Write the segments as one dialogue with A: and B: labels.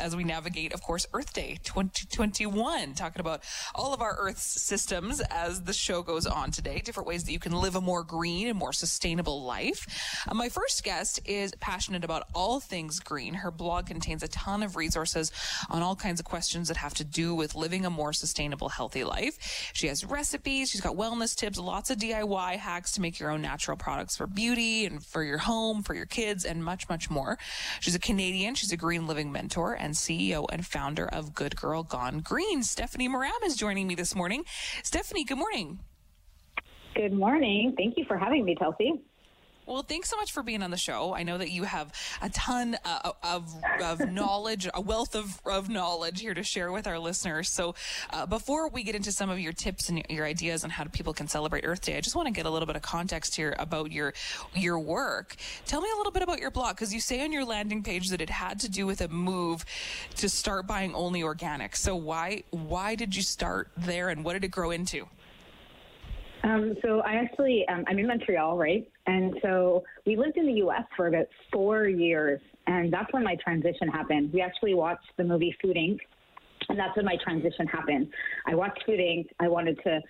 A: as we navigate, of course, Earth Day 2021, talking about all of our Earth's systems as the show goes on today, different ways that you can live a more green and more sustainable life. Uh, my first guest is passionate about all things green. Her blog contains a ton of resources on all kinds of questions that have to do with living a more sustainable, healthy life. She has recipes, she's got wellness tips, lots of DIY hacks to make your own natural products for beauty and for your home, for your kids, and much, much more. She's a Canadian, she's a green living mentor and CEO and founder of Good Girl Gone Green. Stephanie Moram is joining me this morning. Stephanie, good morning.
B: Good morning. Thank you for having me, Chelsea.
A: Well, thanks so much for being on the show. I know that you have a ton uh, of, of knowledge, a wealth of, of knowledge here to share with our listeners. So, uh, before we get into some of your tips and your ideas on how people can celebrate Earth Day, I just want to get a little bit of context here about your your work. Tell me a little bit about your blog because you say on your landing page that it had to do with a move to start buying only organic. So, why why did you start there, and what did it grow into?
B: Um, so I actually, um, I'm in Montreal, right? And so we lived in the U.S. for about four years, and that's when my transition happened. We actually watched the movie Food Inc., and that's when my transition happened. I watched Food Inc. I wanted to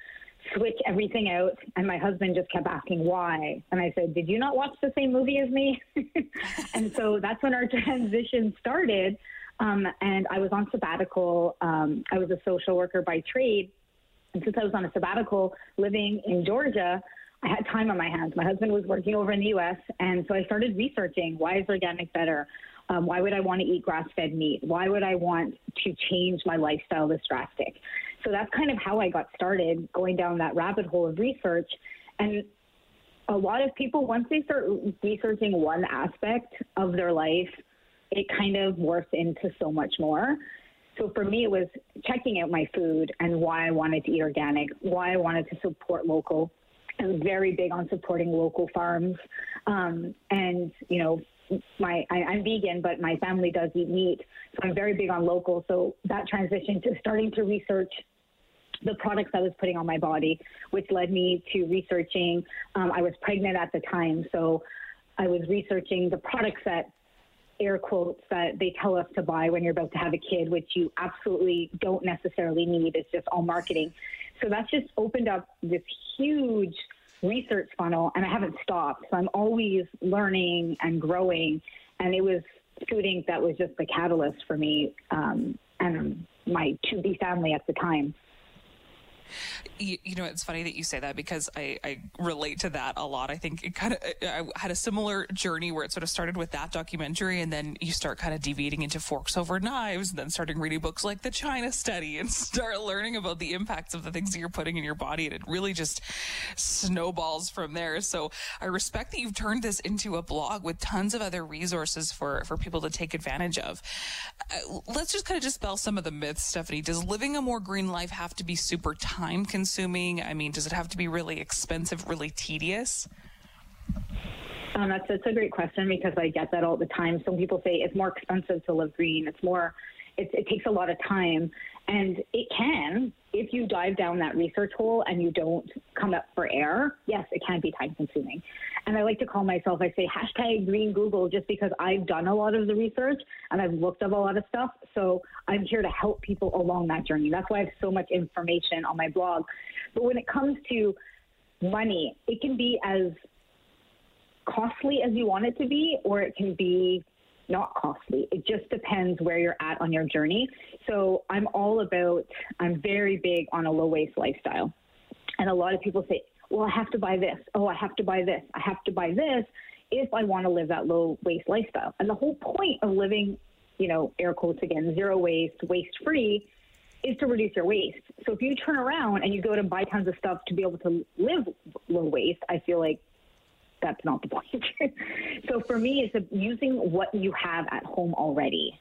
B: switch everything out, and my husband just kept asking why. And I said, "Did you not watch the same movie as me?" and so that's when our transition started. Um, and I was on sabbatical. Um, I was a social worker by trade and since I was on a sabbatical living in Georgia, I had time on my hands. My husband was working over in the US, and so I started researching why is organic better? Um, why would I want to eat grass fed meat? Why would I want to change my lifestyle this drastic? So that's kind of how I got started going down that rabbit hole of research. And a lot of people, once they start researching one aspect of their life, it kind of morphs into so much more. So for me, it was checking out my food and why I wanted to eat organic, why I wanted to support local. I'm very big on supporting local farms. Um, and, you know, my I, I'm vegan, but my family does eat meat. So I'm very big on local. So that transition to starting to research the products I was putting on my body, which led me to researching. Um, I was pregnant at the time, so I was researching the products that air quotes that they tell us to buy when you're about to have a kid, which you absolutely don't necessarily need. It's just all marketing. So that's just opened up this huge research funnel, and I haven't stopped. So I'm always learning and growing. And it was Food Inc. that was just the catalyst for me um, and my to be family at the time.
A: You, you, know, it's funny that you say that because I, I relate to that a lot. I think it kind of, I had a similar journey where it sort of started with that documentary and then you start kind of deviating into forks over knives and then starting reading books like the China study and start learning about the impacts of the things that you're putting in your body. And it really just snowballs from there. So I respect that you've turned this into a blog with tons of other resources for, for people to take advantage of. Uh, let's just kind of dispel some of the myths, Stephanie. Does living a more green life have to be super time consuming? I mean, does it have to be really expensive, really tedious?
B: Um, that's, that's a great question because I get that all the time. Some people say it's more expensive to live green. It's more, it, it takes a lot of time. And it can, if you dive down that research hole and you don't come up for air, yes, it can be time consuming. And I like to call myself, I say hashtag green Google just because I've done a lot of the research and I've looked up a lot of stuff. So I'm here to help people along that journey. That's why I have so much information on my blog. But when it comes to money, it can be as costly as you want it to be, or it can be not costly. It just depends where you're at on your journey. So I'm all about, I'm very big on a low waste lifestyle. And a lot of people say, well, I have to buy this. Oh, I have to buy this. I have to buy this if I want to live that low waste lifestyle. And the whole point of living, you know, air quotes again, zero waste, waste free is to reduce your waste. So if you turn around and you go to buy tons of stuff to be able to live low waste, I feel like that's not the point. so for me, it's using what you have at home already.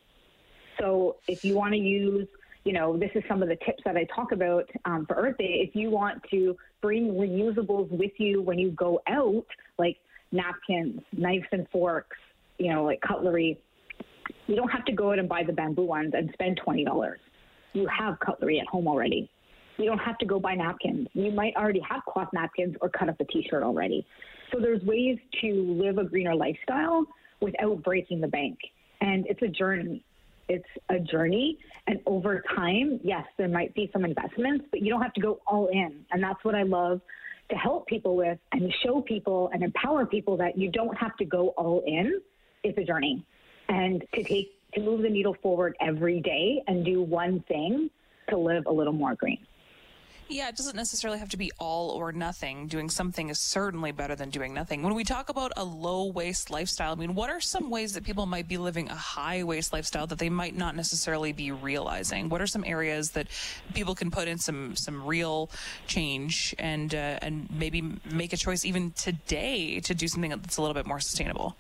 B: So if you want to use you know, this is some of the tips that I talk about um, for Earth Day. If you want to bring reusables with you when you go out, like napkins, knives and forks, you know, like cutlery, you don't have to go out and buy the bamboo ones and spend $20. You have cutlery at home already. You don't have to go buy napkins. You might already have cloth napkins or cut up a t shirt already. So there's ways to live a greener lifestyle without breaking the bank. And it's a journey It's a journey. And over time, yes, there might be some investments, but you don't have to go all in. And that's what I love to help people with and show people and empower people that you don't have to go all in. It's a journey. And to take, to move the needle forward every day and do one thing to live a little more green.
A: Yeah, it doesn't necessarily have to be all or nothing. Doing something is certainly better than doing nothing. When we talk about a low waste lifestyle, I mean, what are some ways that people might be living a high waste lifestyle that they might not necessarily be realizing? What are some areas that people can put in some some real change and uh, and maybe make a choice even today to do something that's a little bit more sustainable?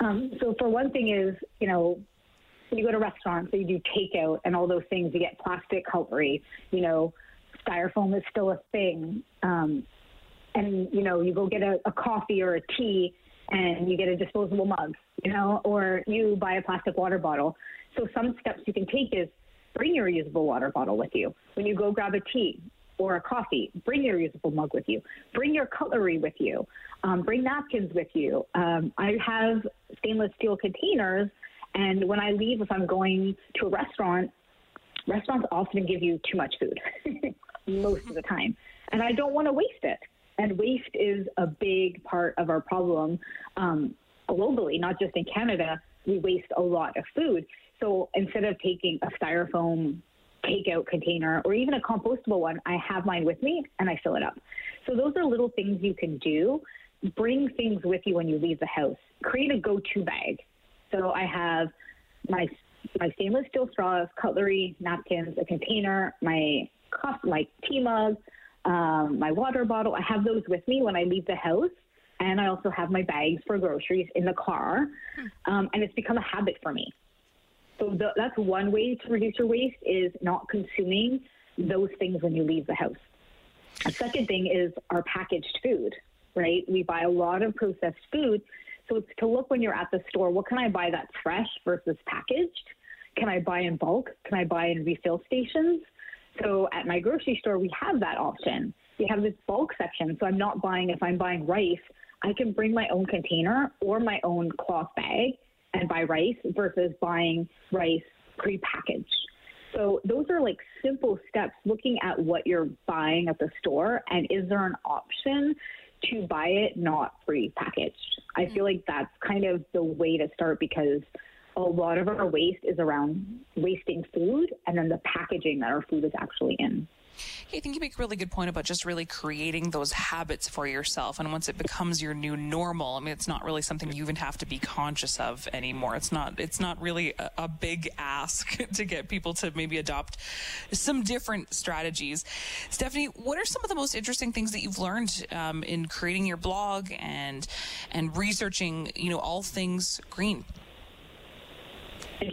B: Um, so, for one thing, is you know you go to restaurants, so you do takeout and all those things, you get plastic cutlery, you know, styrofoam is still a thing. Um, and, you know, you go get a, a coffee or a tea and you get a disposable mug, you know, or you buy a plastic water bottle. So some steps you can take is bring your reusable water bottle with you. When you go grab a tea or a coffee, bring your reusable mug with you. Bring your cutlery with you. Um, bring napkins with you. Um, I have stainless steel containers, and when I leave, if I'm going to a restaurant, restaurants often give you too much food. most of the time. And I don't want to waste it. And waste is a big part of our problem um, globally, not just in Canada. We waste a lot of food. So instead of taking a styrofoam takeout container or even a compostable one, I have mine with me and I fill it up. So those are little things you can do. Bring things with you when you leave the house. Create a go-to bag. So I have my my stainless steel straws, cutlery, napkins, a container, my cup, my tea mug, um, my water bottle. I have those with me when I leave the house. And I also have my bags for groceries in the car. Um, and it's become a habit for me. So the, that's one way to reduce your waste is not consuming those things when you leave the house. A second thing is our packaged food, right? We buy a lot of processed food. So it's to look when you're at the store, what can I buy that's fresh versus packaged? Can I buy in bulk? Can I buy in refill stations? So at my grocery store, we have that option. We have this bulk section. So I'm not buying, if I'm buying rice, I can bring my own container or my own cloth bag and buy rice versus buying rice prepackaged. So those are like simple steps looking at what you're buying at the store and is there an option to buy it not prepackaged? I feel mm. like that's kind of the way to start because a lot of our waste is around wasting food and then the packaging that our food is actually in.
A: I think you make a really good point about just really creating those habits for yourself. And once it becomes your new normal, I mean, it's not really something you even have to be conscious of anymore. It's not, it's not really a, a big ask to get people to maybe adopt some different strategies. Stephanie, what are some of the most interesting things that you've learned um, in creating your blog and, and researching, you know, all things green?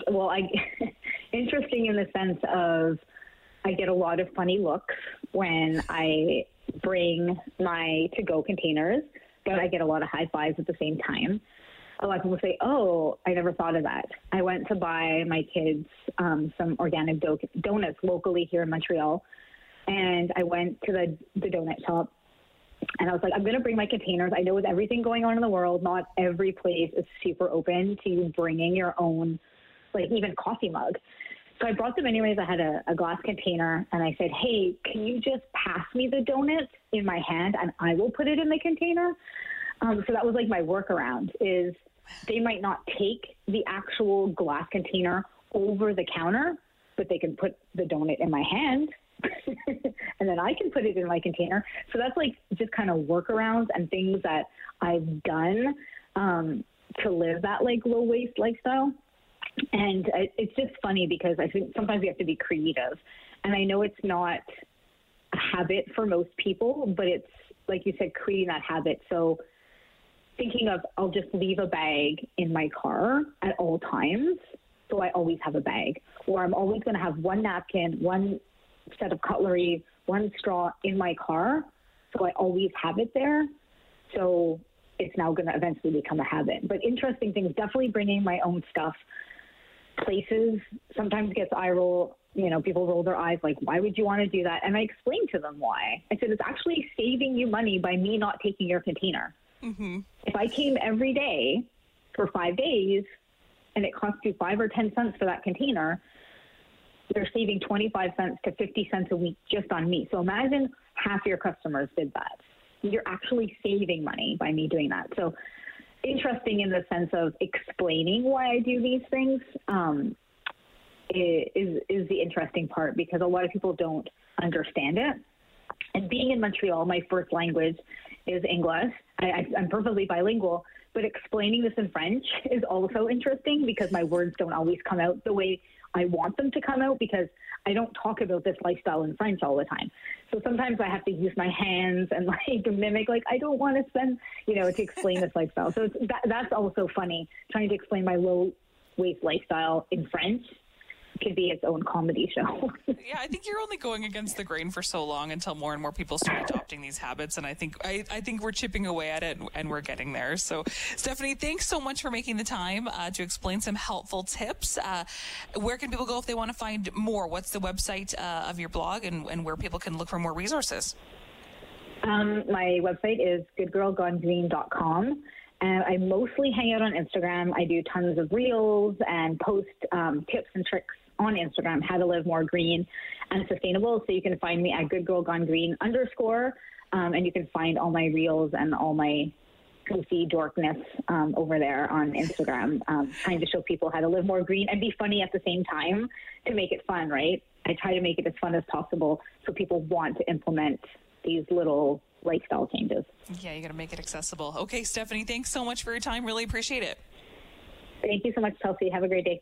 B: Well, I interesting in the sense of I get a lot of funny looks when I bring my to-go containers, but I get a lot of high fives at the same time. A lot of people say, "Oh, I never thought of that." I went to buy my kids um, some organic do- donuts locally here in Montreal, and I went to the the donut shop and I was like, I'm going to bring my containers. I know with everything going on in the world, not every place is super open to you bringing your own like even coffee mug. So I brought them anyways. I had a, a, glass container and I said, Hey, can you just pass me the donut in my hand and I will put it in the container? Um, so that was like my workaround is they might not take the actual glass container over the counter, but they can put the donut in my hand and then I can put it in my container. So that's like just kind of workarounds and things that I've done um, to live that like low waste lifestyle. And it's just funny because I think sometimes we have to be creative. And I know it's not a habit for most people, but it's like you said, creating that habit. So thinking of I'll just leave a bag in my car at all times. So I always have a bag, or I'm always going to have one napkin, one set of cutlery, one straw in my car. So I always have it there. So it's now going to eventually become a habit. But interesting things, definitely bringing my own stuff places sometimes gets eye roll. You know, people roll their eyes like, why would you want to do that? And I explained to them why. I said, it's actually saving you money by me not taking your container. Mm-hmm. If I came every day for five days, and it cost you five or 10 cents for that container, they're saving 25 cents to 50 cents a week just on me. So imagine half your customers did that. You're actually saving money by me doing that. So interesting in the sense of explaining why I do these things um, is is the interesting part because a lot of people don't understand it. And being in Montreal, my first language is English. I, am perfectly bilingual, but explaining this in French is also interesting because my words don't always come out the way I want them to come out because I don't talk about this lifestyle in French all the time. So sometimes I have to use my hands and like mimic, like I don't want to spend, you know, to explain this lifestyle. So that, that's also funny trying to explain my low waste lifestyle in French could be its own comedy show.
A: yeah, I think you're only going against the grain for so long until more and more people start adopting these habits, and I think I, I think we're chipping away at it, and we're getting there. So, Stephanie, thanks so much for making the time uh, to explain some helpful tips. Uh, where can people go if they want to find more? What's the website uh, of your blog, and, and where people can look for more resources?
B: Um, my website is goodgirlgonegreen.com. And I mostly hang out on Instagram. I do tons of reels and post um, tips and tricks on Instagram, how to live more green and sustainable. So you can find me at Good Girl Gone Green underscore, um, and you can find all my reels and all my goofy dorkness um, over there on Instagram, um, trying to show people how to live more green and be funny at the same time to make it fun, right? I try to make it as fun as possible so people want to implement these little lifestyle changes.
A: Yeah, you got to make it accessible. Okay, Stephanie, thanks so much for your time. Really appreciate it.
B: Thank you so much, Chelsea. Have a great day.